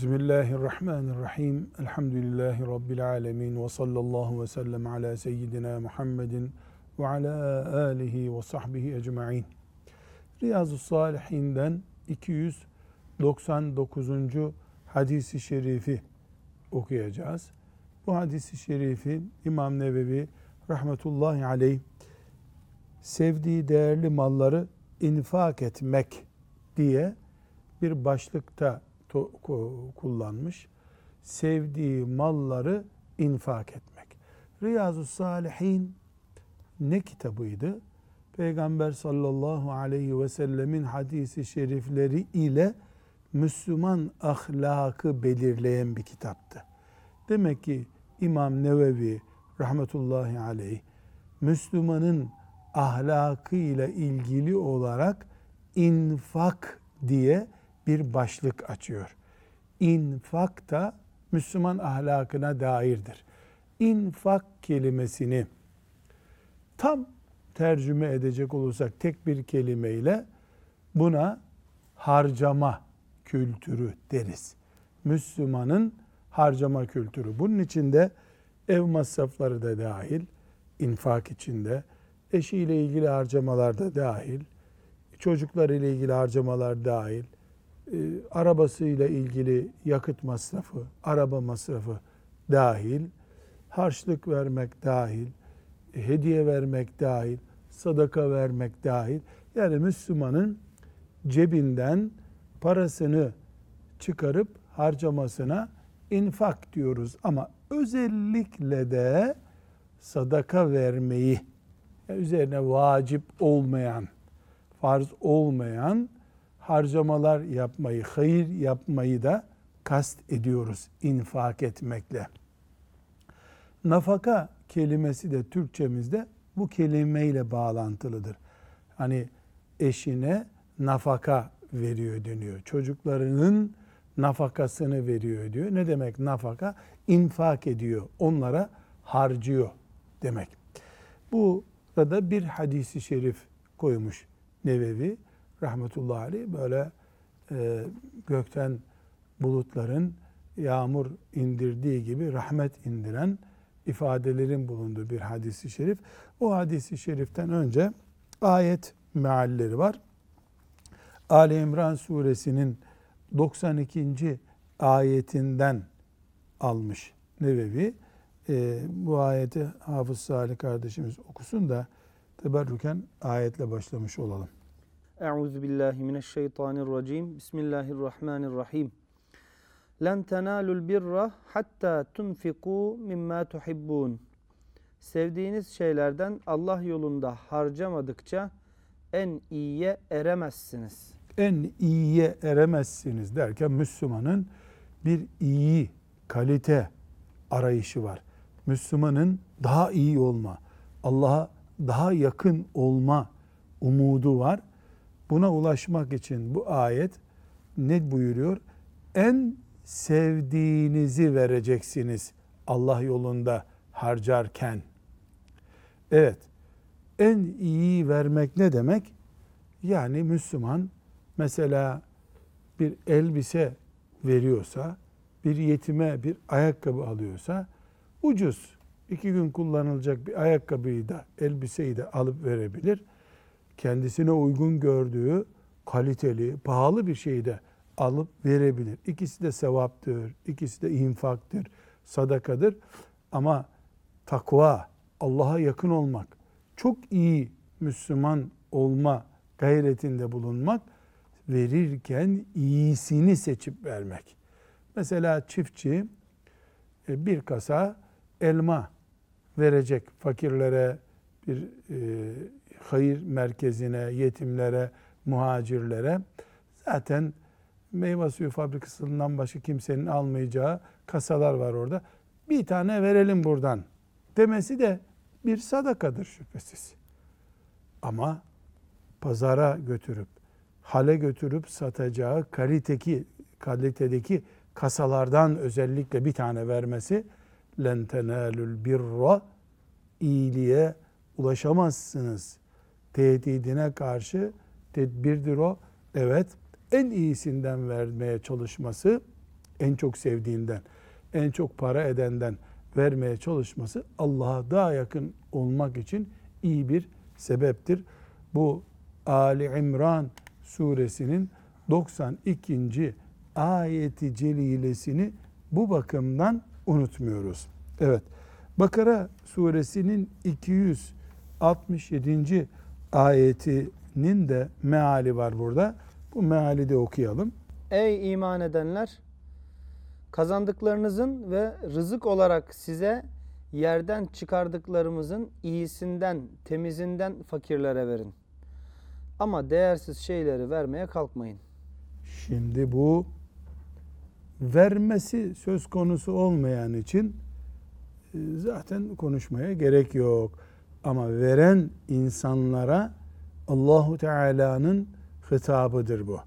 Bismillahirrahmanirrahim. Elhamdülillahi Rabbil alemin. Ve sallallahu ve sellem ala seyyidina Muhammedin ve ala alihi ve sahbihi ecma'in. Riyazu Salihinden 299. hadisi şerifi okuyacağız. Bu hadisi şerifi İmam Nevevi rahmetullahi aleyh sevdiği değerli malları infak etmek diye bir başlıkta kullanmış. Sevdiği malları infak etmek. Riyazu Salihin ne kitabıydı? Peygamber sallallahu aleyhi ve sellemin hadisi şerifleri ile Müslüman ahlakı belirleyen bir kitaptı. Demek ki İmam Nevevi rahmetullahi aleyh Müslümanın ahlakıyla ilgili olarak infak diye bir başlık açıyor. İnfak da Müslüman ahlakına dairdir. İnfak kelimesini tam tercüme edecek olursak tek bir kelimeyle buna harcama kültürü deriz. Müslümanın harcama kültürü. Bunun içinde ev masrafları da dahil, infak içinde, eşiyle ilgili harcamalar da dahil, çocuklar ile ilgili harcamalar dahil, e, arabasıyla ilgili yakıt masrafı, araba masrafı dahil, harçlık vermek dahil, hediye vermek dahil, sadaka vermek dahil. Yani Müslümanın cebinden parasını çıkarıp harcamasına infak diyoruz. Ama özellikle de sadaka vermeyi, yani üzerine vacip olmayan, farz olmayan harcamalar yapmayı, hayır yapmayı da kast ediyoruz infak etmekle. Nafaka kelimesi de Türkçemizde bu kelimeyle bağlantılıdır. Hani eşine nafaka veriyor deniyor. Çocuklarının nafakasını veriyor diyor. Ne demek nafaka? İnfak ediyor. Onlara harcıyor demek. Bu da bir hadisi şerif koymuş Nevevi rahmetullahi aleyh böyle e, gökten bulutların yağmur indirdiği gibi rahmet indiren ifadelerin bulunduğu bir hadisi şerif. O hadisi şeriften önce ayet mealleri var. Ali İmran suresinin 92. ayetinden almış Nevevi. E, bu ayeti Hafız Salih kardeşimiz okusun da teberrüken ayetle başlamış olalım. Euzu billahi mineşşeytanirracim. Bismillahirrahmanirrahim. Len tenalul birra hatta tunfiku mimma tuhibbun. Sevdiğiniz şeylerden Allah yolunda harcamadıkça en iyiye eremezsiniz. En iyiye eremezsiniz derken Müslümanın bir iyi kalite arayışı var. Müslümanın daha iyi olma, Allah'a daha yakın olma umudu var. Buna ulaşmak için bu ayet ne buyuruyor? En sevdiğinizi vereceksiniz Allah yolunda harcarken. Evet, en iyi vermek ne demek? Yani Müslüman mesela bir elbise veriyorsa, bir yetime bir ayakkabı alıyorsa, ucuz, iki gün kullanılacak bir ayakkabıyı da, elbiseyi de alıp verebilir kendisine uygun gördüğü kaliteli, pahalı bir şeyi de alıp verebilir. İkisi de sevaptır, ikisi de infaktır, sadakadır. Ama takva, Allah'a yakın olmak, çok iyi Müslüman olma gayretinde bulunmak, verirken iyisini seçip vermek. Mesela çiftçi e, bir kasa elma verecek fakirlere, bir e, hayır merkezine, yetimlere, muhacirlere zaten meyve suyu fabrikasından başka kimsenin almayacağı kasalar var orada. Bir tane verelim buradan demesi de bir sadakadır şüphesiz. Ama pazara götürüp, hale götürüp satacağı kaliteki, kalitedeki kasalardan özellikle bir tane vermesi len tenalul birra iyiliğe ulaşamazsınız tehdidine karşı tedbirdir o. Evet, en iyisinden vermeye çalışması en çok sevdiğinden, en çok para edenden vermeye çalışması Allah'a daha yakın olmak için iyi bir sebeptir. Bu Ali İmran suresinin 92. ayeti celilesini bu bakımdan unutmuyoruz. Evet. Bakara suresinin 267. ayetinin de meali var burada. Bu meali de okuyalım. Ey iman edenler! Kazandıklarınızın ve rızık olarak size yerden çıkardıklarımızın iyisinden, temizinden fakirlere verin. Ama değersiz şeyleri vermeye kalkmayın. Şimdi bu vermesi söz konusu olmayan için e, zaten konuşmaya gerek yok. Ama veren insanlara Allahu Teala'nın hitabıdır bu.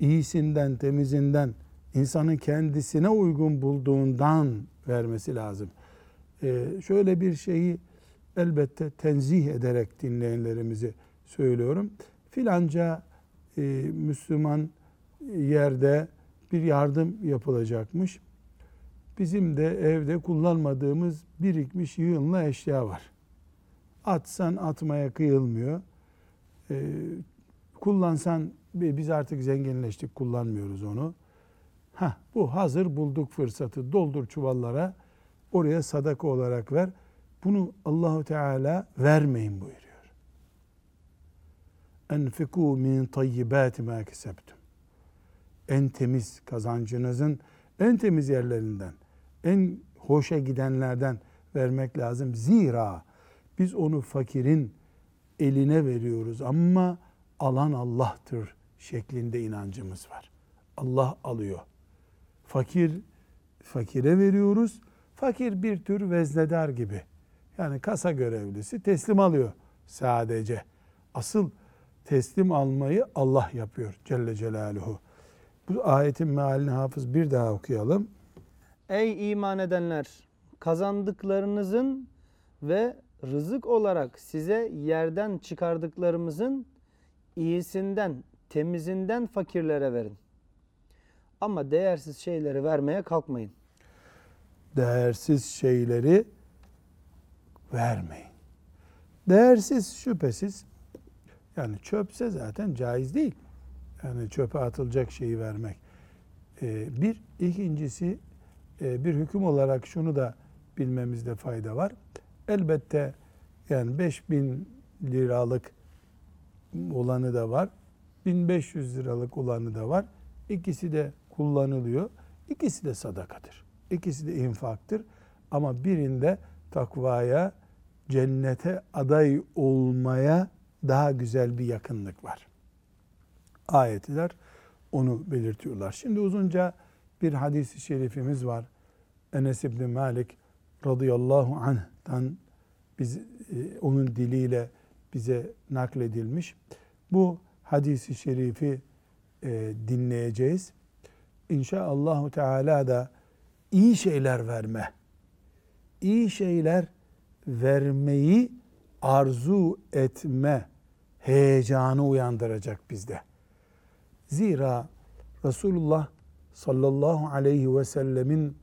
İyisinden, temizinden, insanın kendisine uygun bulduğundan vermesi lazım. Ee, şöyle bir şeyi elbette tenzih ederek dinleyenlerimizi söylüyorum. Filanca e, Müslüman yerde bir yardım yapılacakmış. Bizim de evde kullanmadığımız birikmiş yığınla eşya var. Atsan atmaya kıyılmıyor. Ee, kullansan biz artık zenginleştik kullanmıyoruz onu. Ha bu hazır bulduk fırsatı doldur çuvallara oraya sadaka olarak ver. Bunu Allahu Teala vermeyin buyuruyor. Enfiku min tayyibati ma kesebtum. En temiz kazancınızın en temiz yerlerinden, en hoşa gidenlerden vermek lazım. Zira biz onu fakirin eline veriyoruz ama alan Allah'tır şeklinde inancımız var. Allah alıyor. Fakir fakire veriyoruz. Fakir bir tür veznedar gibi. Yani kasa görevlisi teslim alıyor sadece. Asıl teslim almayı Allah yapıyor Celle Celaluhu. Bu ayetin mealini hafız bir daha okuyalım. Ey iman edenler! Kazandıklarınızın ve rızık olarak size yerden çıkardıklarımızın iyisinden, temizinden fakirlere verin. Ama değersiz şeyleri vermeye kalkmayın. Değersiz şeyleri vermeyin. Değersiz şüphesiz yani çöpse zaten caiz değil. Yani çöpe atılacak şeyi vermek. Ee, bir, ikincisi e, bir hüküm olarak şunu da bilmemizde fayda var. Elbette yani 5000 liralık olanı da var. 1500 liralık olanı da var. İkisi de kullanılıyor. İkisi de sadakadır. İkisi de infaktır. Ama birinde takvaya, cennete aday olmaya daha güzel bir yakınlık var. Ayetler onu belirtiyorlar. Şimdi uzunca bir hadis-i şerifimiz var. Enes İbni Malik radıyallahu anh'tan biz, e, onun diliyle bize nakledilmiş. Bu hadisi şerifi e, dinleyeceğiz. İnşaallahu Teala da iyi şeyler verme, iyi şeyler vermeyi arzu etme heyecanı uyandıracak bizde. Zira Resulullah sallallahu aleyhi ve sellemin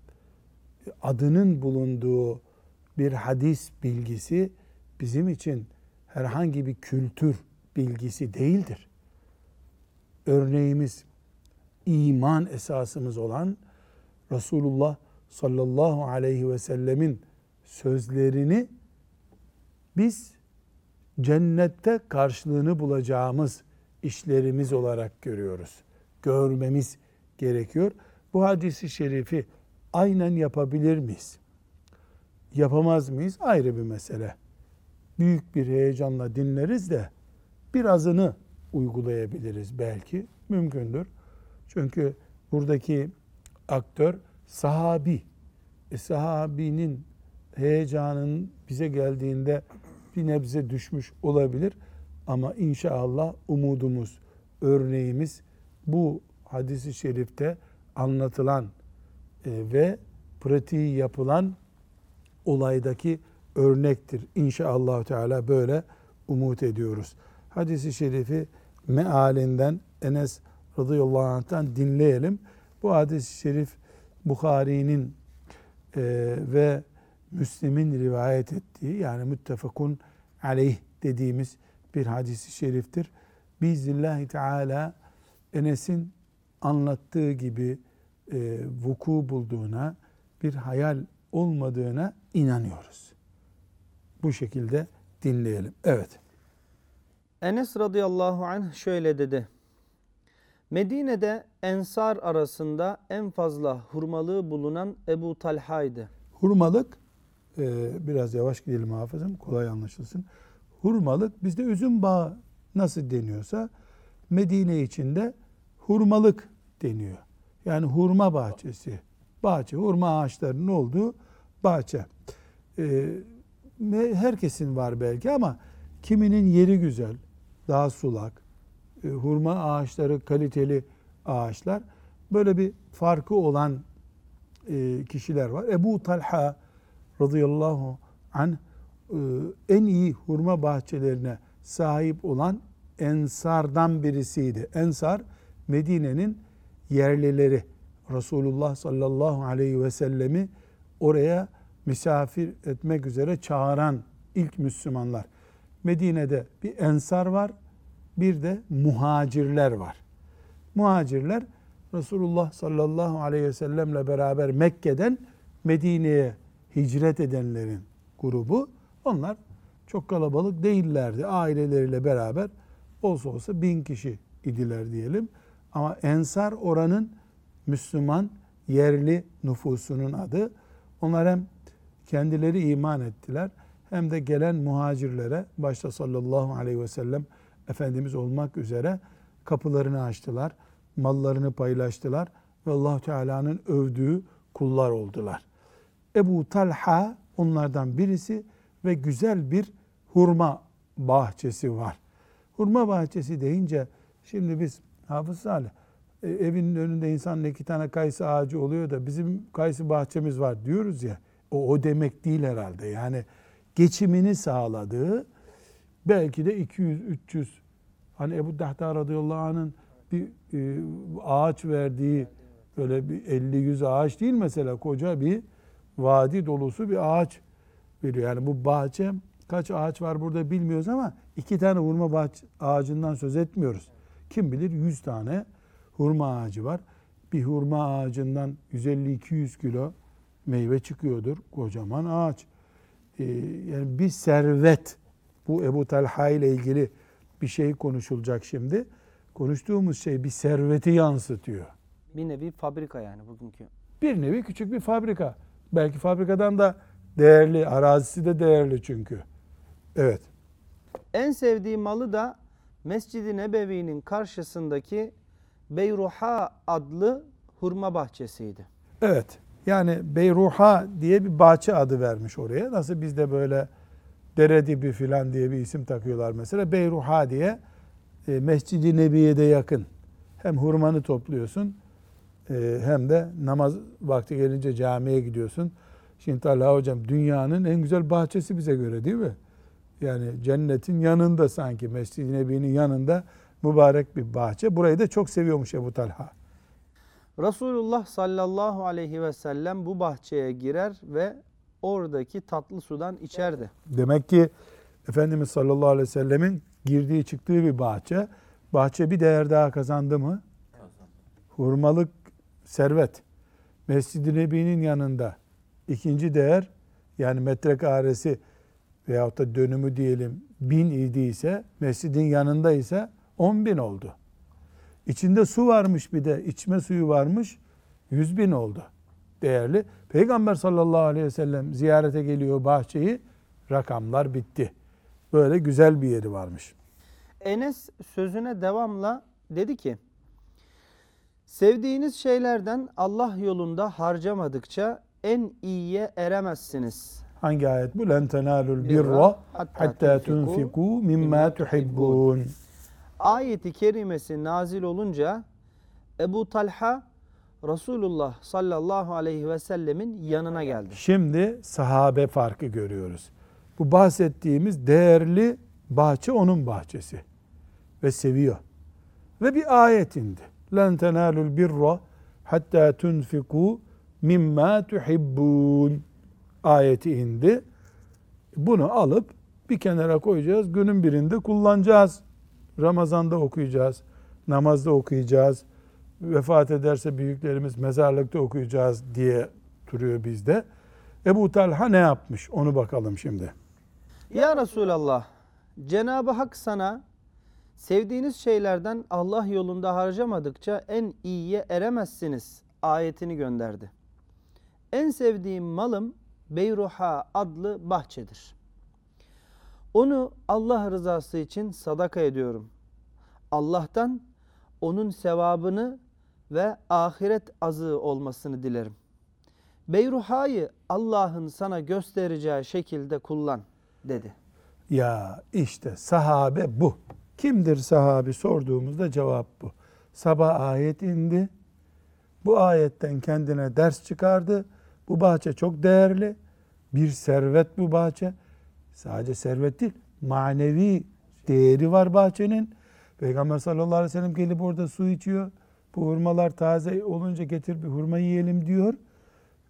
adının bulunduğu bir hadis bilgisi bizim için herhangi bir kültür bilgisi değildir. Örneğimiz iman esasımız olan Resulullah sallallahu aleyhi ve sellemin sözlerini biz cennette karşılığını bulacağımız işlerimiz olarak görüyoruz. Görmemiz gerekiyor. Bu hadisi şerifi aynen yapabilir miyiz? Yapamaz mıyız? Ayrı bir mesele. Büyük bir heyecanla dinleriz de birazını uygulayabiliriz belki. Mümkündür. Çünkü buradaki aktör sahabi. E, sahabinin heyecanın bize geldiğinde bir nebze düşmüş olabilir. Ama inşallah umudumuz, örneğimiz bu hadisi şerifte anlatılan ve pratiği yapılan olaydaki örnektir. İnşallah Teala böyle umut ediyoruz. Hadisi şerifi mealinden Enes radıyallahu anh'tan dinleyelim. Bu hadis-i şerif Bukhari'nin e, ve Müslim'in rivayet ettiği yani müttefakun aleyh dediğimiz bir hadisi şeriftir. Biiznillahü Teala Enes'in anlattığı gibi e, vuku bulduğuna, bir hayal olmadığına inanıyoruz. Bu şekilde dinleyelim. Evet. Enes radıyallahu anh şöyle dedi. Medine'de ensar arasında en fazla hurmalığı bulunan Ebu Talha'ydı. Hurmalık, e, biraz yavaş gidelim hafızım, kolay anlaşılsın. Hurmalık bizde üzüm bağı nasıl deniyorsa Medine içinde hurmalık deniyor. Yani hurma bahçesi. Bahçe, hurma ağaçlarının olduğu bahçe. E, herkesin var belki ama kiminin yeri güzel, daha sulak, e, hurma ağaçları kaliteli ağaçlar. Böyle bir farkı olan e, kişiler var. Ebu Talha radıyallahu anh e, en iyi hurma bahçelerine sahip olan ensardan birisiydi. Ensar Medine'nin yerlileri. Resulullah sallallahu aleyhi ve sellemi oraya misafir etmek üzere çağıran ilk Müslümanlar. Medine'de bir ensar var, bir de muhacirler var. Muhacirler Resulullah sallallahu aleyhi ve sellemle beraber Mekke'den Medine'ye hicret edenlerin grubu. Onlar çok kalabalık değillerdi. Aileleriyle beraber olsa olsa bin kişi idiler diyelim. Ama Ensar oranın Müslüman yerli nüfusunun adı. Onlar hem kendileri iman ettiler hem de gelen muhacirlere başta sallallahu aleyhi ve sellem Efendimiz olmak üzere kapılarını açtılar, mallarını paylaştılar ve allah Teala'nın övdüğü kullar oldular. Ebu Talha onlardan birisi ve güzel bir hurma bahçesi var. Hurma bahçesi deyince şimdi biz Hafız Salih e, evinin önünde insanın iki tane kayısı ağacı oluyor da bizim kayısı bahçemiz var diyoruz ya. O, o demek değil herhalde. Yani geçimini sağladığı belki de 200-300 hani Ebu Dahda radıyallahu anh'ın bir e, ağaç verdiği böyle bir 50-100 ağaç değil mesela koca bir vadi dolusu bir ağaç veriyor. Yani bu bahçe kaç ağaç var burada bilmiyoruz ama iki tane hurma bahçe, ağacından söz etmiyoruz. Kim bilir 100 tane hurma ağacı var. Bir hurma ağacından 150-200 kilo meyve çıkıyordur. Kocaman ağaç. Ee, yani bir servet. Bu Ebu Talha ile ilgili bir şey konuşulacak şimdi. Konuştuğumuz şey bir serveti yansıtıyor. Bir nevi fabrika yani bugünkü. Bir nevi küçük bir fabrika. Belki fabrikadan da değerli, arazisi de değerli çünkü. Evet. En sevdiği malı da Mescid-i Nebevi'nin karşısındaki Beyruha adlı hurma bahçesiydi. Evet. Yani Beyruha diye bir bahçe adı vermiş oraya. Nasıl bizde böyle dere dibi filan diye bir isim takıyorlar mesela. Beyruha diye e, Mescid-i Nebiye'de yakın. Hem hurmanı topluyorsun e, hem de namaz vakti gelince camiye gidiyorsun. Şimdi Talha hocam dünyanın en güzel bahçesi bize göre değil mi? Yani cennetin yanında sanki Mescid-i Nebi'nin yanında mübarek bir bahçe. Burayı da çok seviyormuş Ebu Talha. Resulullah sallallahu aleyhi ve sellem bu bahçeye girer ve oradaki tatlı sudan içerdi. Demek ki Efendimiz sallallahu aleyhi ve sellemin girdiği çıktığı bir bahçe. Bahçe bir değer daha kazandı mı? Hurmalık servet. Mescid-i Nebi'nin yanında ikinci değer yani metrekaresi veyahut da dönümü diyelim bin idiyse mescidin yanında ise on bin oldu. İçinde su varmış bir de içme suyu varmış yüz bin oldu değerli. Peygamber sallallahu aleyhi ve sellem ziyarete geliyor bahçeyi rakamlar bitti. Böyle güzel bir yeri varmış. Enes sözüne devamla dedi ki Sevdiğiniz şeylerden Allah yolunda harcamadıkça en iyiye eremezsiniz. Hangi ayet bu? Len tenalul birra hatta tunfiku mimma tuhibbun. Ayeti kerimesi nazil olunca Ebu Talha Resulullah sallallahu aleyhi ve sellemin yanına geldi. Şimdi sahabe farkı görüyoruz. Bu bahsettiğimiz değerli bahçe onun bahçesi. Ve seviyor. Ve bir ayet indi. Len tenalul birra hatta tunfiku mimma tuhibbun ayeti indi. Bunu alıp bir kenara koyacağız. Günün birinde kullanacağız. Ramazanda okuyacağız. Namazda okuyacağız. Vefat ederse büyüklerimiz mezarlıkta okuyacağız diye duruyor bizde. Ebu Talha ne yapmış? Onu bakalım şimdi. Ya Resulallah, Cenab-ı Hak sana sevdiğiniz şeylerden Allah yolunda harcamadıkça en iyiye eremezsiniz ayetini gönderdi. En sevdiğim malım Beyruha adlı bahçedir. Onu Allah rızası için sadaka ediyorum. Allah'tan onun sevabını ve ahiret azığı olmasını dilerim. Beyruha'yı Allah'ın sana göstereceği şekilde kullan dedi. Ya işte sahabe bu. Kimdir sahabi sorduğumuzda cevap bu. Sabah ayet indi. Bu ayetten kendine ders çıkardı. Bu bahçe çok değerli. Bir servet bu bahçe. Sadece servet değil, manevi değeri var bahçenin. Peygamber sallallahu aleyhi ve sellem gelip orada su içiyor. Bu hurmalar taze olunca getir bir hurma yiyelim diyor.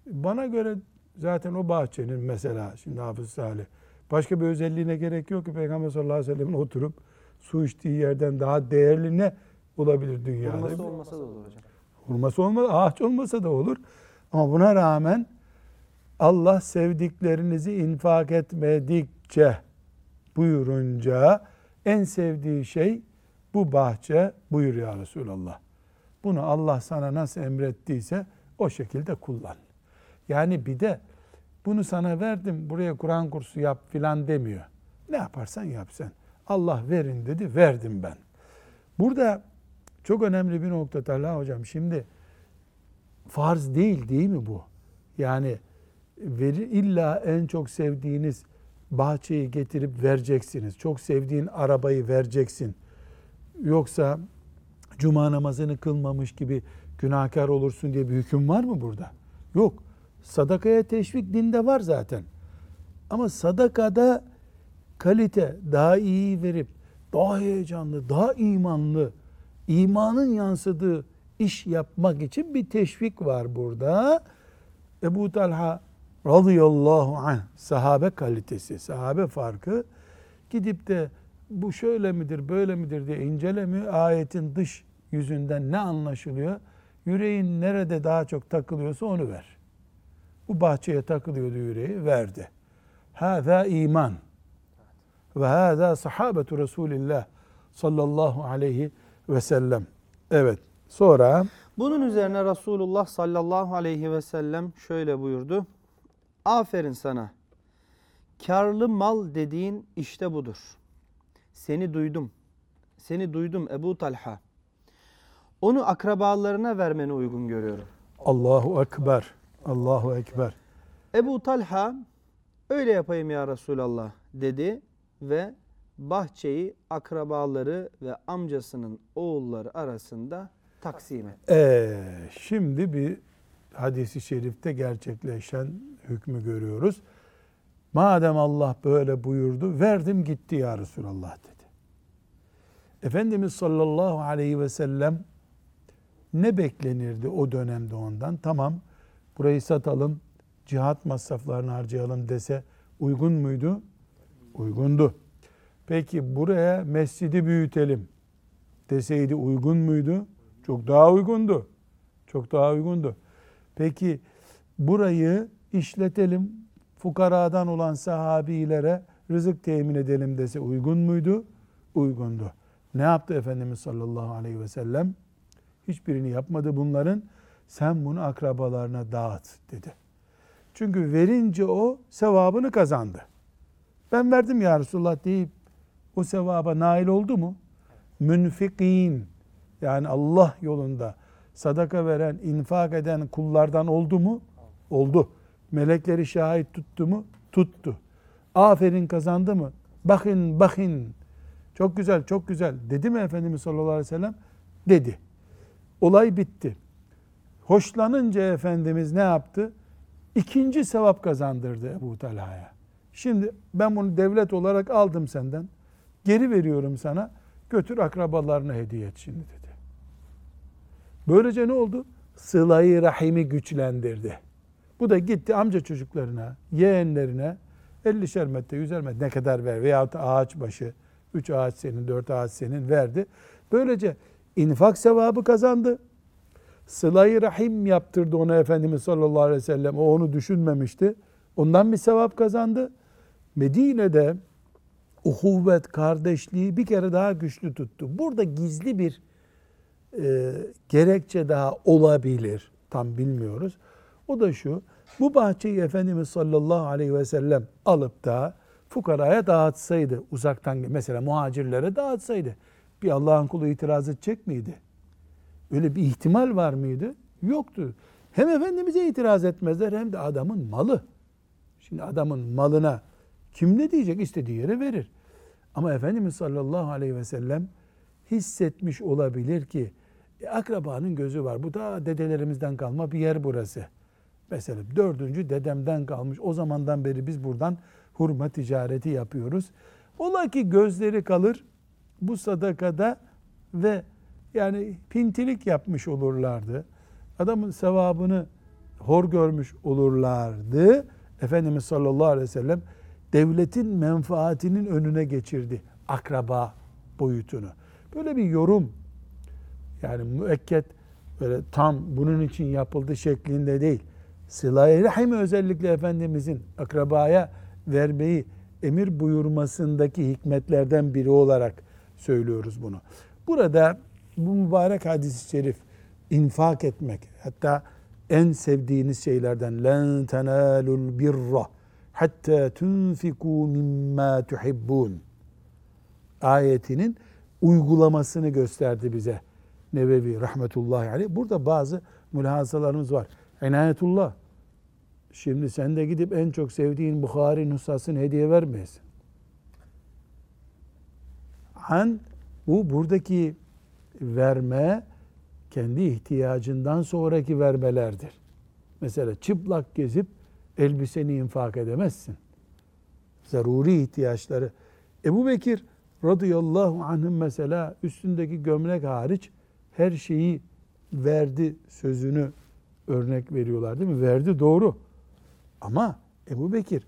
Bana göre zaten o bahçenin mesela şimdi Hafız Salih başka bir özelliğine gerek yok ki Peygamber sallallahu aleyhi ve sellem'in oturup su içtiği yerden daha değerli ne olabilir dünyada? Hurması olmasa da olur hocam. Hurması olmaz, ağaç olmasa da olur. Ama buna rağmen Allah sevdiklerinizi infak etmedikçe buyurunca en sevdiği şey bu bahçe buyur ya Resulallah. Bunu Allah sana nasıl emrettiyse o şekilde kullan. Yani bir de bunu sana verdim buraya Kur'an kursu yap filan demiyor. Ne yaparsan yap sen. Allah verin dedi verdim ben. Burada çok önemli bir nokta Talha hocam. Şimdi farz değil değil mi bu? Yani veri illa en çok sevdiğiniz bahçeyi getirip vereceksiniz. Çok sevdiğin arabayı vereceksin. Yoksa cuma namazını kılmamış gibi günahkar olursun diye bir hüküm var mı burada? Yok. Sadakaya teşvik dinde var zaten. Ama sadakada kalite daha iyi verip daha heyecanlı, daha imanlı, imanın yansıdığı iş yapmak için bir teşvik var burada. Ebu Talha radıyallahu anh sahabe kalitesi, sahabe farkı gidip de bu şöyle midir, böyle midir diye incelemiyor. Ayetin dış yüzünden ne anlaşılıyor? Yüreğin nerede daha çok takılıyorsa onu ver. Bu bahçeye takılıyordu yüreği, verdi. Hâzâ iman. Ve hâzâ sahabetu Resulillah sallallahu aleyhi ve sellem. Evet. Sonra Bunun üzerine Resulullah sallallahu aleyhi ve sellem şöyle buyurdu. Aferin sana. Karlı mal dediğin işte budur. Seni duydum. Seni duydum Ebu Talha. Onu akrabalarına vermeni uygun görüyorum. Allahu Ekber. Allahu Ekber. Ebu Talha öyle yapayım ya Resulallah dedi ve bahçeyi akrabaları ve amcasının oğulları arasında taksim etti. Ee, şimdi bir hadisi şerifte gerçekleşen hükmü görüyoruz. Madem Allah böyle buyurdu, verdim gitti ya Resulallah dedi. Efendimiz sallallahu aleyhi ve sellem ne beklenirdi o dönemde ondan? Tamam burayı satalım, cihat masraflarını harcayalım dese uygun muydu? Uygundu. Peki buraya mescidi büyütelim deseydi uygun muydu? Çok daha uygundu. Çok daha uygundu. Peki burayı işletelim, fukaradan olan sahabilere rızık temin edelim dese uygun muydu? Uygundu. Ne yaptı Efendimiz sallallahu aleyhi ve sellem? Hiçbirini yapmadı bunların. Sen bunu akrabalarına dağıt dedi. Çünkü verince o sevabını kazandı. Ben verdim ya Resulullah deyip o sevaba nail oldu mu? Münfikin yani Allah yolunda sadaka veren, infak eden kullardan oldu mu? Oldu. Melekleri şahit tuttu mu? Tuttu. Aferin kazandı mı? Bakın bakın. Çok güzel, çok güzel. Dedi mi Efendimiz sallallahu aleyhi ve sellem? Dedi. Olay bitti. Hoşlanınca Efendimiz ne yaptı? İkinci sevap kazandırdı Ebu Talha'ya. Şimdi ben bunu devlet olarak aldım senden. Geri veriyorum sana. Götür akrabalarına hediye et şimdi dedi. Böylece ne oldu? sılayı rahimi güçlendirdi. Bu da gitti amca çocuklarına, yeğenlerine 50'şer metre, 100'er metre ne kadar ver veyahut ağaç başı 3 ağaç senin, 4 ağaç senin verdi. Böylece infak sevabı kazandı. Sıla-i Rahim yaptırdı ona Efendimiz sallallahu aleyhi ve sellem. O onu düşünmemişti. Ondan bir sevap kazandı. Medine'de uhuvvet, kardeşliği bir kere daha güçlü tuttu. Burada gizli bir e, gerekçe daha olabilir. Tam bilmiyoruz. O da şu. Bu bahçeyi Efendimiz sallallahu aleyhi ve sellem alıp da fukaraya dağıtsaydı uzaktan mesela muhacirlere dağıtsaydı bir Allah'ın kulu itiraz edecek miydi? Öyle bir ihtimal var mıydı? Yoktu. Hem Efendimiz'e itiraz etmezler hem de adamın malı. Şimdi adamın malına kim ne diyecek? istediği yere verir. Ama Efendimiz sallallahu aleyhi ve sellem hissetmiş olabilir ki akrabanın gözü var. Bu da dedelerimizden kalma bir yer burası. Mesela dördüncü dedemden kalmış. O zamandan beri biz buradan hurma ticareti yapıyoruz. Ola ki gözleri kalır bu sadakada ve yani pintilik yapmış olurlardı. Adamın sevabını hor görmüş olurlardı. Efendimiz sallallahu aleyhi ve sellem devletin menfaatinin önüne geçirdi akraba boyutunu. Böyle bir yorum yani müekket böyle tam bunun için yapıldı şeklinde değil. Sıla-i Rahim özellikle Efendimizin akrabaya vermeyi emir buyurmasındaki hikmetlerden biri olarak söylüyoruz bunu. Burada bu mübarek hadis-i şerif infak etmek hatta en sevdiğiniz şeylerden len tenalul birra hatta tunfiku mimma tuhibbun ayetinin uygulamasını gösterdi bize Nevevi rahmetullahi aleyh. Burada bazı mülahazalarımız var. İnayetullah. Şimdi sen de gidip en çok sevdiğin Bukhari nüshasını hediye vermeyesin. Han bu buradaki verme kendi ihtiyacından sonraki vermelerdir. Mesela çıplak gezip elbiseni infak edemezsin. Zaruri ihtiyaçları. Ebu Bekir radıyallahu anh'ın mesela üstündeki gömlek hariç her şeyi verdi sözünü örnek veriyorlar değil mi? Verdi doğru. Ama Ebu Bekir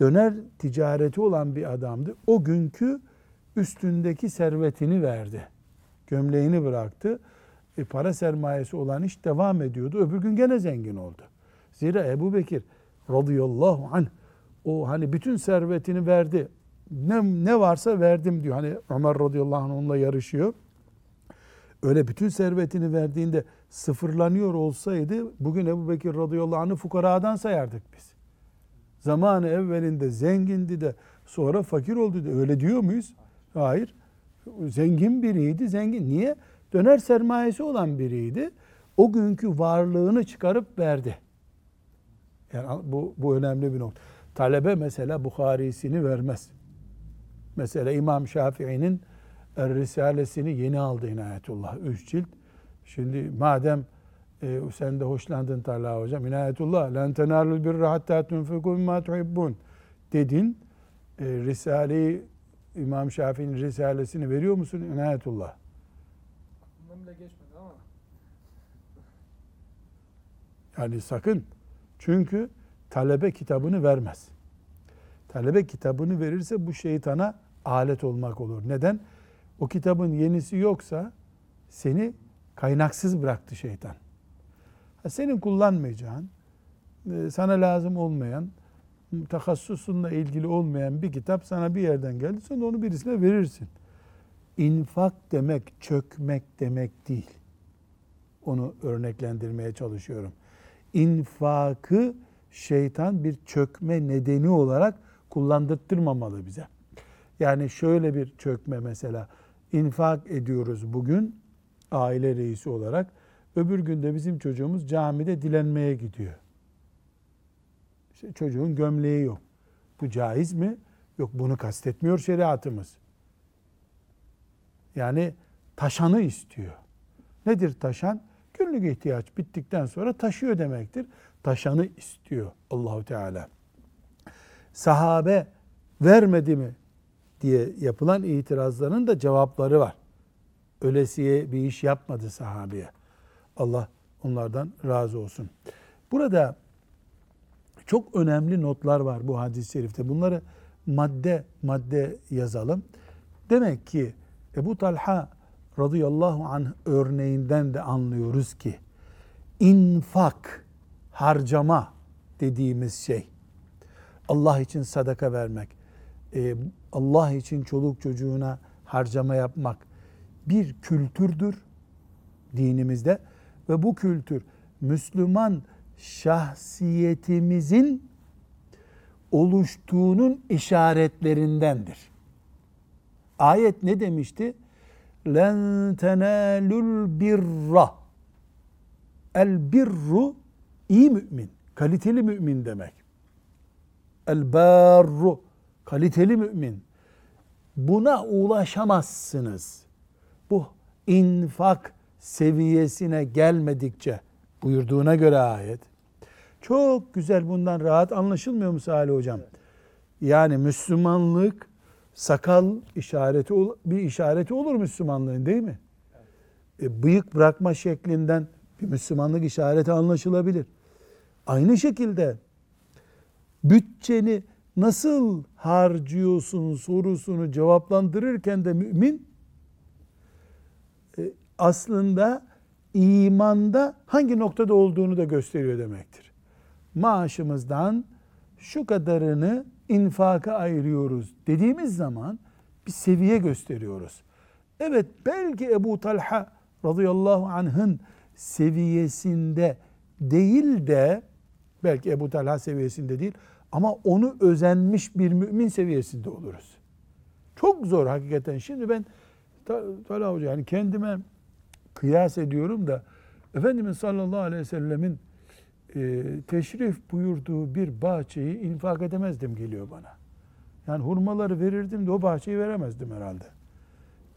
döner ticareti olan bir adamdı. O günkü üstündeki servetini verdi. Gömleğini bıraktı. E, para sermayesi olan iş devam ediyordu. Öbür gün gene zengin oldu. Zira Ebu Bekir radıyallahu anh o hani bütün servetini verdi. Ne, ne varsa verdim diyor. Hani Ömer radıyallahu anh onunla yarışıyor. Öyle bütün servetini verdiğinde sıfırlanıyor olsaydı bugün Ebu Bekir radıyallahu anh'ı fukaradan sayardık biz. Zamanı evvelinde zengindi de sonra fakir oldu da öyle diyor muyuz? Hayır. Zengin biriydi. Zengin. Niye? Döner sermayesi olan biriydi. O günkü varlığını çıkarıp verdi. Yani bu, bu önemli bir nokta. Talebe mesela Bukhari'sini vermez. Mesela İmam Şafii'nin Risalesini yeni aldı İnayetullah. Üç cilt. Şimdi madem e, sen de hoşlandın Talha hocam. İnayetullah. Len tenalul birra hatta tunfiku mimma tuhibbun. Dedin. E, Risale-i İmam Şafii'nin Risalesini veriyor musun İnayetullah? Aklımdan bile geçmedi ama. Yani sakın. Çünkü talebe kitabını vermez. Talebe kitabını verirse bu şeytana alet olmak olur. Neden? O kitabın yenisi yoksa seni kaynaksız bıraktı şeytan. Senin kullanmayacağın, e, sana lazım olmayan, takassusunla ilgili olmayan bir kitap sana bir yerden geldi. De onu birisine verirsin. İnfak demek çökmek demek değil. Onu örneklendirmeye çalışıyorum. İnfakı şeytan bir çökme nedeni olarak kullandırtmamalı bize. Yani şöyle bir çökme mesela infak ediyoruz bugün aile reisi olarak. Öbür günde bizim çocuğumuz camide dilenmeye gidiyor. İşte çocuğun gömleği yok. Bu caiz mi? Yok bunu kastetmiyor şeriatımız. Yani taşanı istiyor. Nedir taşan? Günlük ihtiyaç bittikten sonra taşıyor demektir. Taşanı istiyor Allahu Teala. Sahabe vermedi mi diye yapılan itirazların da cevapları var. Ölesiye bir iş yapmadı sahabeye. Allah onlardan razı olsun. Burada çok önemli notlar var bu hadis-i şerifte. Bunları madde madde yazalım. Demek ki Ebu Talha radıyallahu anh örneğinden de anlıyoruz ki infak, harcama dediğimiz şey Allah için sadaka vermek, e, Allah için çoluk çocuğuna harcama yapmak bir kültürdür dinimizde ve bu kültür Müslüman şahsiyetimizin oluştuğunun işaretlerindendir. Ayet ne demişti? Len tenalul birra. El birru iyi mümin, kaliteli mümin demek. El barru kaliteli mümin. Buna ulaşamazsınız. Bu infak seviyesine gelmedikçe buyurduğuna göre ayet. Çok güzel bundan rahat anlaşılmıyor mu Salih Hocam? Yani Müslümanlık sakal işareti bir işareti olur Müslümanlığın değil mi? E, bıyık bırakma şeklinden bir Müslümanlık işareti anlaşılabilir. Aynı şekilde bütçeni nasıl harcıyorsun sorusunu cevaplandırırken de mümin e, aslında imanda hangi noktada olduğunu da gösteriyor demektir. Maaşımızdan şu kadarını infaka ayırıyoruz dediğimiz zaman bir seviye gösteriyoruz. Evet belki Ebu Talha radıyallahu anh'ın seviyesinde değil de belki Ebu Talha seviyesinde değil ama onu özenmiş bir mümin seviyesinde oluruz. Çok zor hakikaten. Şimdi ben Ta- Talha Hoca yani kendime kıyas ediyorum da Efendimiz sallallahu aleyhi ve sellemin e, teşrif buyurduğu bir bahçeyi infak edemezdim geliyor bana. Yani hurmaları verirdim de o bahçeyi veremezdim herhalde.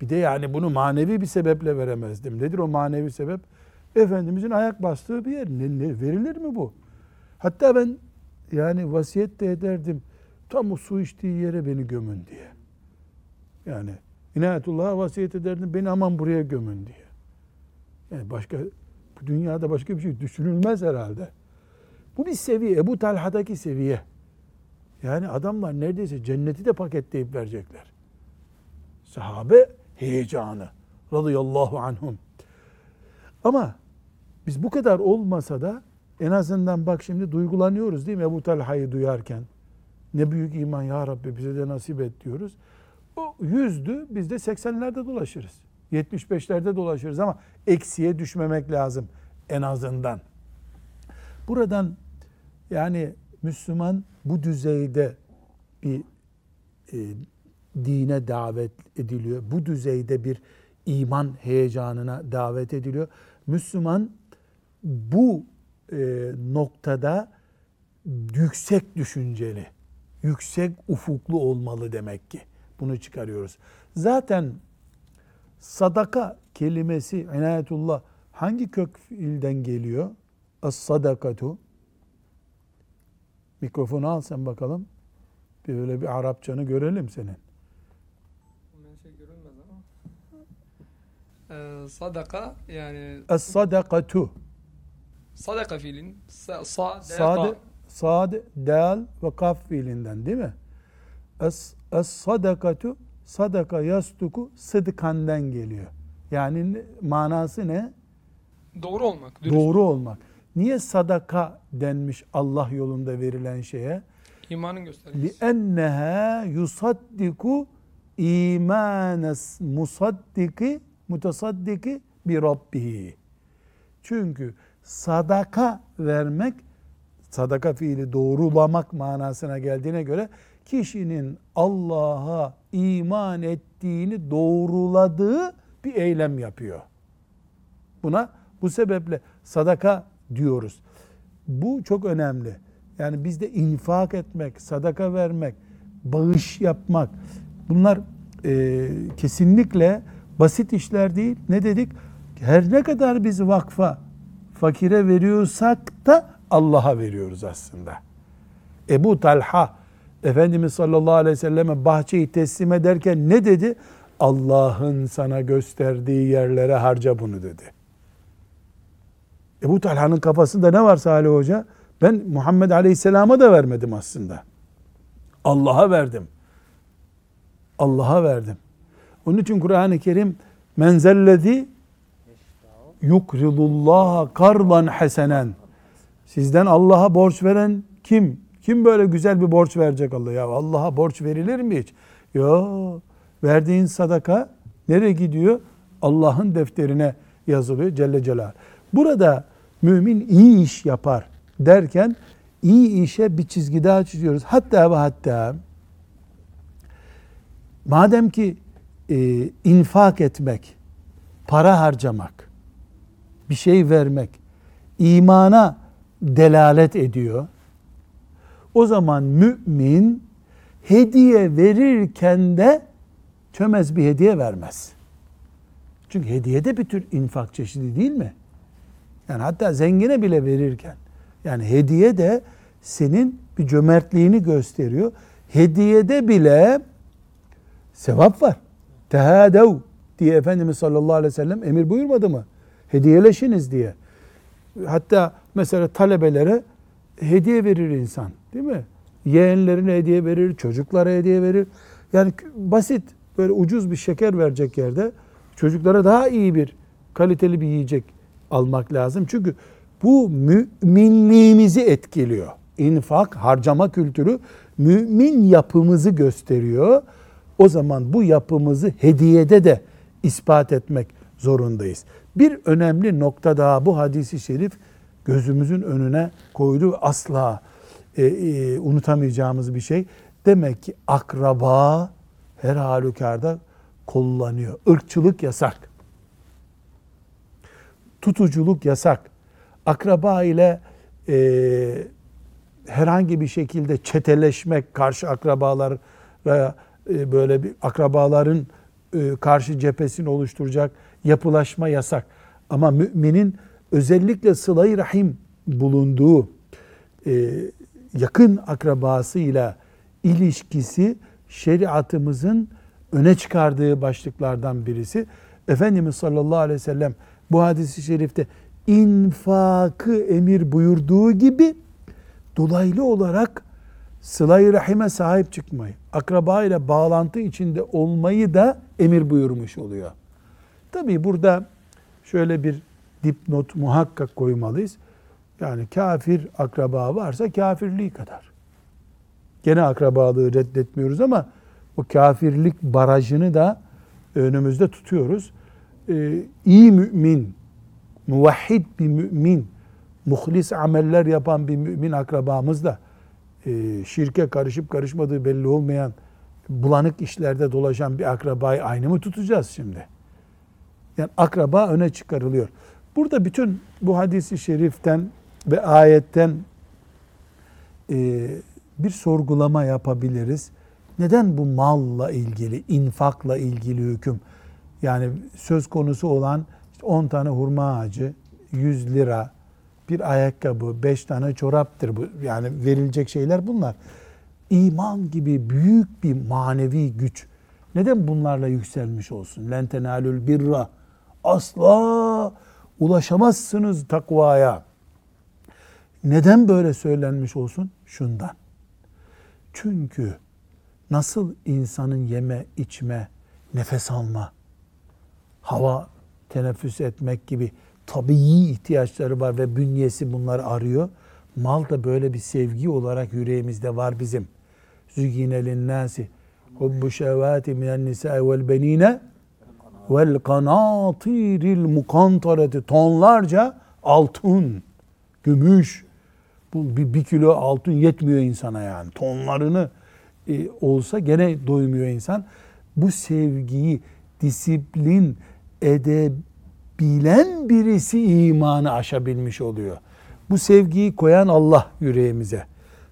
Bir de yani bunu manevi bir sebeple veremezdim. Nedir o manevi sebep? Efendimizin ayak bastığı bir yer. Ne, ne- verilir mi bu? Hatta ben yani vasiyet de ederdim. Tam o su içtiği yere beni gömün diye. Yani İnayetullah'a vasiyet ederdim. Beni aman buraya gömün diye. Yani başka bu dünyada başka bir şey düşünülmez herhalde. Bu bir seviye. Ebu Talha'daki seviye. Yani adamlar neredeyse cenneti de paketleyip verecekler. Sahabe heyecanı. Radıyallahu anhum. Ama biz bu kadar olmasa da en azından bak şimdi duygulanıyoruz değil mi Ebu Talha'yı duyarken. Ne büyük iman ya Rabbi bize de nasip et diyoruz. O yüzdü biz de 80'lerde dolaşırız. 75'lerde dolaşırız ama eksiye düşmemek lazım en azından. Buradan yani Müslüman bu düzeyde bir e, dine davet ediliyor. Bu düzeyde bir iman heyecanına davet ediliyor. Müslüman bu e, noktada yüksek düşünceli, yüksek ufuklu olmalı demek ki. Bunu çıkarıyoruz. Zaten sadaka kelimesi inayetullah hangi kök fiilden geliyor? As-sadakatu. Mikrofonu al sen bakalım. Bir öyle bir Arapçanı görelim senin. Şey görünmez ama. Ee, sadaka yani Es-sadakatu. sadaka fiilin sa, sa, Sade, sad, dal ve kaf fiilinden değil mi? Es, es sadakatu sadaka yastuku sıdkandan geliyor. Yani ne- manası ne? doğru olmak, dürüst. Doğru olmak. Niye sadaka denmiş Allah yolunda verilen şeye? İmanın göstergesi. لِأَنَّهَا يُصَدِّقُ اِيمَانَ musaddiki mutasaddiki bi rabbihi. Çünkü sadaka vermek, sadaka fiili doğrulamak manasına geldiğine göre kişinin Allah'a iman ettiğini doğruladığı bir eylem yapıyor. Buna bu sebeple sadaka diyoruz. Bu çok önemli. Yani bizde infak etmek, sadaka vermek, bağış yapmak bunlar e, kesinlikle basit işler değil. Ne dedik? Her ne kadar biz vakfa, fakire veriyorsak da Allah'a veriyoruz aslında. Ebu Talha Efendimiz sallallahu aleyhi ve selleme bahçeyi teslim ederken ne dedi? Allah'ın sana gösterdiği yerlere harca bunu dedi. Ebu Talha'nın kafasında ne var Salih Hoca? Ben Muhammed Aleyhisselam'a da vermedim aslında. Allah'a verdim. Allah'a verdim. Onun için Kur'an-ı Kerim menzellezi yukridullaha kardan hasenen. Sizden Allah'a borç veren kim? Kim böyle güzel bir borç verecek Allah? Ya Allah'a borç verilir mi hiç? Yo. Verdiğin sadaka nereye gidiyor? Allah'ın defterine yazılıyor Celle Celal. Burada mümin iyi iş yapar derken iyi işe bir çizgi daha çiziyoruz. Hatta ve hatta madem ki e, infak etmek, para harcamak, bir şey vermek imana delalet ediyor. O zaman mümin hediye verirken de çömez bir hediye vermez. Çünkü hediye de bir tür infak çeşidi değil mi? Yani hatta zengine bile verirken yani hediye de senin bir cömertliğini gösteriyor. Hediyede bile sevap var. Tehadev diye Efendimiz sallallahu aleyhi ve sellem emir buyurmadı mı? Hediyeleşiniz diye. Hatta mesela talebelere hediye verir insan değil mi? Yeğenlerine hediye verir, çocuklara hediye verir. Yani basit böyle ucuz bir şeker verecek yerde çocuklara daha iyi bir kaliteli bir yiyecek almak lazım. Çünkü bu müminliğimizi etkiliyor. İnfak, harcama kültürü mümin yapımızı gösteriyor. O zaman bu yapımızı hediyede de ispat etmek zorundayız. Bir önemli nokta daha bu hadisi şerif gözümüzün önüne koydu. Asla e, e, unutamayacağımız bir şey. Demek ki akraba her halükarda kullanıyor. Irkçılık yasak. Tutuculuk yasak. Akraba ile e, herhangi bir şekilde çeteleşmek, karşı akrabalara e, böyle bir akrabaların e, karşı cephesini oluşturacak yapılaşma yasak. Ama müminin özellikle sıla rahim bulunduğu e, yakın akrabasıyla ilişkisi şeriatımızın öne çıkardığı başlıklardan birisi. Efendimiz sallallahu aleyhi ve sellem bu hadisi şerifte infakı emir buyurduğu gibi dolaylı olarak sıla-i rahime sahip çıkmayı, akraba ile bağlantı içinde olmayı da emir buyurmuş oluyor. Tabii burada şöyle bir dipnot muhakkak koymalıyız. Yani kafir akraba varsa kafirliği kadar. Gene akrabalığı reddetmiyoruz ama o kafirlik barajını da önümüzde tutuyoruz. Ee, iyi mümin, muvahhid bir mümin, muhlis ameller yapan bir mümin akrabamız da e, şirke karışıp karışmadığı belli olmayan bulanık işlerde dolaşan bir akrabayı aynı mı tutacağız şimdi? Yani akraba öne çıkarılıyor. Burada bütün bu hadisi şeriften ve ayetten e, bir sorgulama yapabiliriz. Neden bu malla ilgili, infakla ilgili hüküm? Yani söz konusu olan işte 10 tane hurma ağacı, 100 lira, bir ayakkabı, 5 tane çoraptır bu. Yani verilecek şeyler bunlar. İman gibi büyük bir manevi güç. Neden bunlarla yükselmiş olsun? Len tenalül birra. Asla ulaşamazsınız takvaya. Neden böyle söylenmiş olsun? Şundan. Çünkü nasıl insanın yeme, içme, nefes alma, hava teneffüs etmek gibi tabii ihtiyaçları var ve bünyesi bunları arıyor. Mal da böyle bir sevgi olarak yüreğimizde var bizim. Zügine linnâsi hubbu şevâti minen nisâi vel benîne vel kanâtiril mukantareti tonlarca altın, gümüş. Bu bir, bir kilo altın yetmiyor insana yani. Tonlarını e, olsa gene doymuyor insan. Bu sevgiyi disiplin edebilen birisi imanı aşabilmiş oluyor. Bu sevgiyi koyan Allah yüreğimize.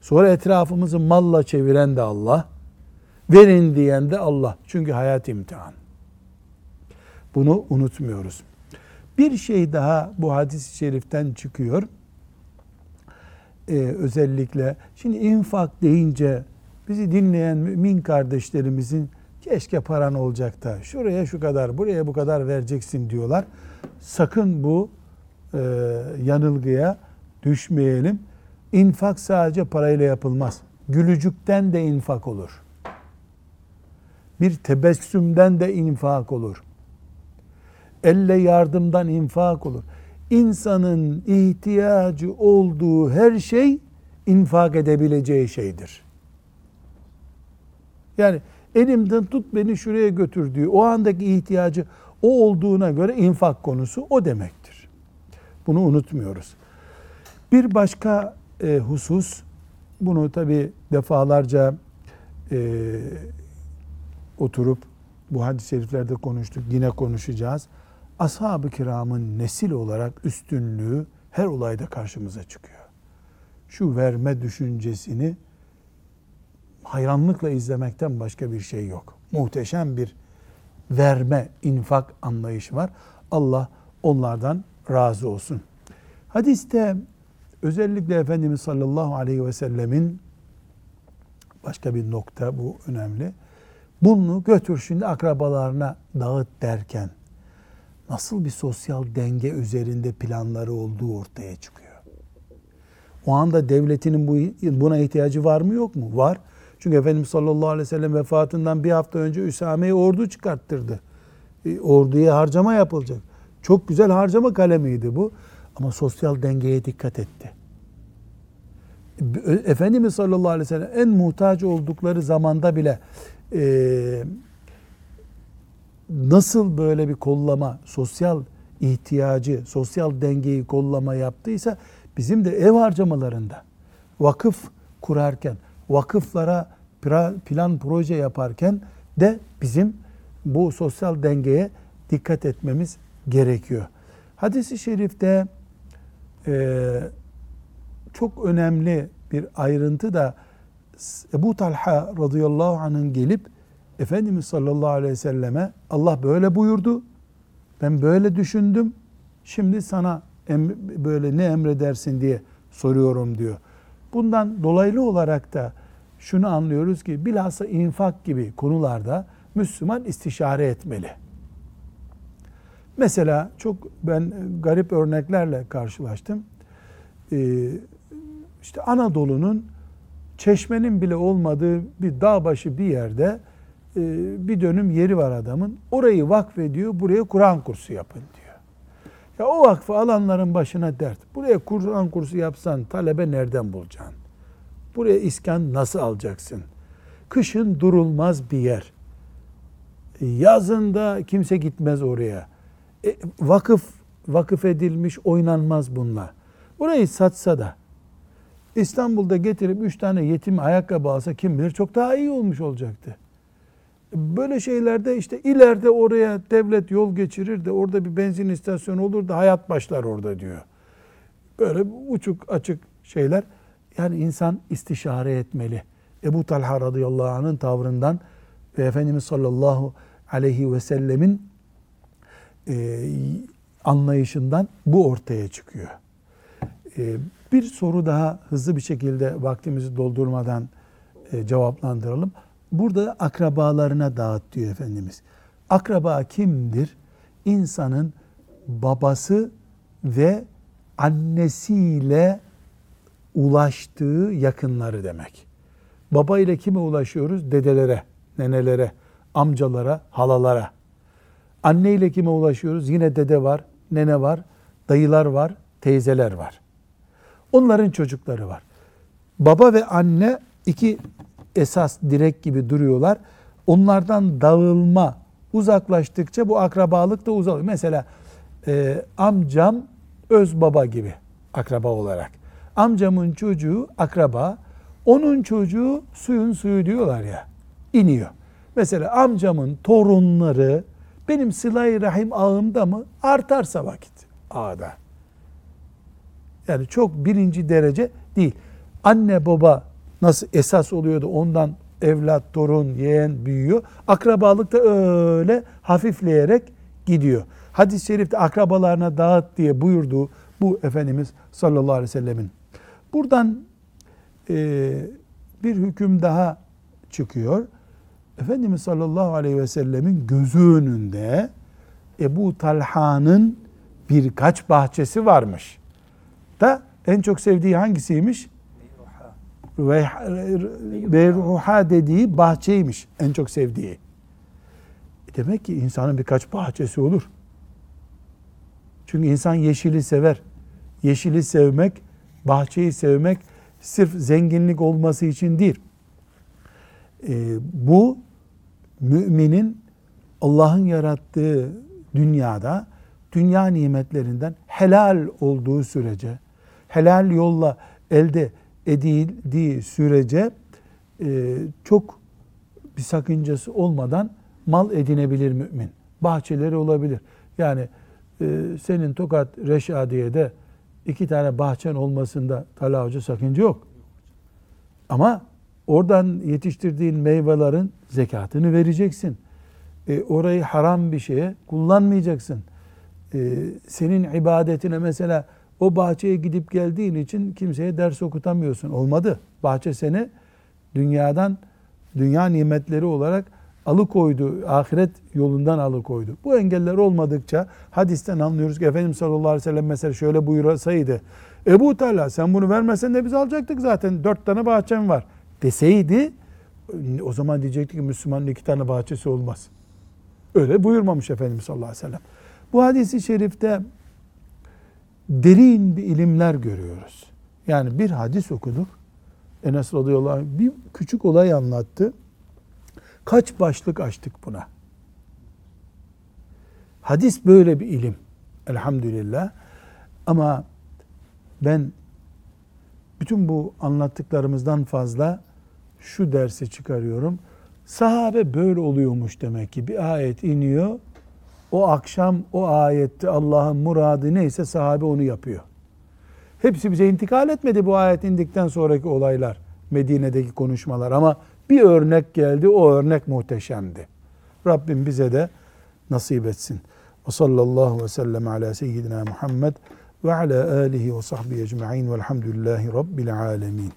Sonra etrafımızı malla çeviren de Allah. Verin diyen de Allah. Çünkü hayat imtihan. Bunu unutmuyoruz. Bir şey daha bu hadis-i şeriften çıkıyor. Ee, özellikle şimdi infak deyince bizi dinleyen mümin kardeşlerimizin keşke paran olacak da şuraya şu kadar buraya bu kadar vereceksin diyorlar. Sakın bu e, yanılgıya düşmeyelim. İnfak sadece parayla yapılmaz. Gülücükten de infak olur. Bir tebessümden de infak olur. Elle yardımdan infak olur. İnsanın ihtiyacı olduğu her şey infak edebileceği şeydir. Yani elimden tut beni şuraya götür diyor. O andaki ihtiyacı o olduğuna göre infak konusu o demektir. Bunu unutmuyoruz. Bir başka e, husus, bunu tabi defalarca e, oturup bu hadis-i şeriflerde konuştuk, yine konuşacağız. Ashab-ı kiramın nesil olarak üstünlüğü her olayda karşımıza çıkıyor. Şu verme düşüncesini hayranlıkla izlemekten başka bir şey yok. Muhteşem bir verme, infak anlayışı var. Allah onlardan razı olsun. Hadiste özellikle Efendimiz sallallahu aleyhi ve sellemin başka bir nokta bu önemli. Bunu götür şimdi akrabalarına dağıt derken nasıl bir sosyal denge üzerinde planları olduğu ortaya çıkıyor. O anda devletinin bu, buna ihtiyacı var mı yok mu? Var. Çünkü Efendimiz sallallahu aleyhi ve sellem vefatından bir hafta önce Üsame'ye ordu çıkarttırdı. E, orduya harcama yapılacak. Çok güzel harcama kalemiydi bu. Ama sosyal dengeye dikkat etti. Efendimiz sallallahu aleyhi ve sellem en muhtaç oldukları zamanda bile e, nasıl böyle bir kollama, sosyal ihtiyacı, sosyal dengeyi kollama yaptıysa bizim de ev harcamalarında vakıf kurarken, vakıflara plan proje yaparken de bizim bu sosyal dengeye dikkat etmemiz gerekiyor. Hadis-i şerifte e, çok önemli bir ayrıntı da Ebu Talha radıyallahu anh'ın gelip Efendimiz sallallahu aleyhi ve selleme Allah böyle buyurdu. Ben böyle düşündüm. Şimdi sana böyle ne emredersin diye soruyorum diyor. Bundan dolaylı olarak da şunu anlıyoruz ki bilhassa infak gibi konularda Müslüman istişare etmeli. Mesela çok ben garip örneklerle karşılaştım. Ee, işte Anadolu'nun çeşmenin bile olmadığı bir dağ başı bir yerde e, bir dönüm yeri var adamın. Orayı vakfediyor, buraya Kur'an kursu yapın diyor. Ya o vakfı alanların başına dert. Buraya Kur'an kursu yapsan talebe nereden bulacaksın? Buraya iskan nasıl alacaksın? Kışın durulmaz bir yer. Yazında kimse gitmez oraya. E, vakıf vakıf edilmiş oynanmaz bunlar. Orayı satsa da İstanbul'da getirip üç tane yetim ayakkabı alsa kim bilir çok daha iyi olmuş olacaktı. Böyle şeylerde işte ileride oraya devlet yol geçirir de orada bir benzin istasyonu olur da hayat başlar orada diyor. Böyle uçuk açık şeyler. Yani insan istişare etmeli. Ebu Talha radıyallahu anh'ın tavrından ve Efendimiz sallallahu aleyhi ve sellemin e, anlayışından bu ortaya çıkıyor. E, bir soru daha hızlı bir şekilde vaktimizi doldurmadan e, cevaplandıralım. Burada akrabalarına dağıt diyor Efendimiz. Akraba kimdir? İnsanın babası ve annesiyle ulaştığı yakınları demek. Baba ile kime ulaşıyoruz? Dedelere, nenelere, amcalara, halalara. Anne ile kime ulaşıyoruz? Yine dede var, nene var, dayılar var, teyzeler var. Onların çocukları var. Baba ve anne iki esas direk gibi duruyorlar. Onlardan dağılma uzaklaştıkça bu akrabalık da uzalıyor. Mesela e, amcam öz baba gibi akraba olarak. Amcamın çocuğu akraba, onun çocuğu suyun suyu diyorlar ya, iniyor. Mesela amcamın torunları benim sıla rahim ağımda mı? Artarsa vakit ağda. Yani çok birinci derece değil. Anne baba nasıl esas oluyordu ondan evlat, torun, yeğen büyüyor. Akrabalık da öyle hafifleyerek gidiyor. Hadis-i şerifte akrabalarına dağıt diye buyurduğu bu Efendimiz sallallahu aleyhi ve sellemin. Buradan e, bir hüküm daha çıkıyor. Efendimiz sallallahu aleyhi ve sellemin gözü önünde Ebu Talha'nın birkaç bahçesi varmış. Da en çok sevdiği hangisiymiş? Beyruha dediği bahçeymiş en çok sevdiği. E Demek ki insanın birkaç bahçesi olur. Çünkü insan yeşili sever. Yeşili sevmek, bahçeyi sevmek sırf zenginlik olması için değil. Ee, bu müminin Allah'ın yarattığı dünyada dünya nimetlerinden helal olduğu sürece, helal yolla elde edildiği sürece e, çok bir sakıncası olmadan mal edinebilir mümin. Bahçeleri olabilir. Yani e, senin Tokat Reşadiye'de iki tane bahçen olmasında Talha Hoca sakınca yok. Ama oradan yetiştirdiğin meyvelerin zekatını vereceksin. E, orayı haram bir şeye kullanmayacaksın. E, senin ibadetine mesela o bahçeye gidip geldiğin için kimseye ders okutamıyorsun. Olmadı. Bahçe seni dünyadan, dünya nimetleri olarak alıkoydu. Ahiret yolundan alıkoydu. Bu engeller olmadıkça hadisten anlıyoruz ki Efendimiz sallallahu aleyhi ve sellem mesela şöyle buyursaydı. Ebu Talha sen bunu vermesen de biz alacaktık zaten. Dört tane bahçem var deseydi o zaman diyecekti ki Müslümanın iki tane bahçesi olmaz. Öyle buyurmamış Efendimiz sallallahu aleyhi ve sellem. Bu hadisi şerifte derin bir ilimler görüyoruz. Yani bir hadis okuduk. Enes radıyallahu anh bir küçük olay anlattı. Kaç başlık açtık buna? Hadis böyle bir ilim. Elhamdülillah. Ama ben bütün bu anlattıklarımızdan fazla şu dersi çıkarıyorum. Sahabe böyle oluyormuş demek ki. Bir ayet iniyor. O akşam o ayette Allah'ın muradı neyse sahabe onu yapıyor. Hepsi bize intikal etmedi bu ayet indikten sonraki olaylar. Medine'deki konuşmalar ama bir örnek geldi. O örnek muhteşemdi. Rabbim bize de nasip etsin. Ve sallallahu ve sellem ala seyyidina Muhammed ve ala alihi ve sahbihi ecma'in velhamdülillahi rabbil alemin.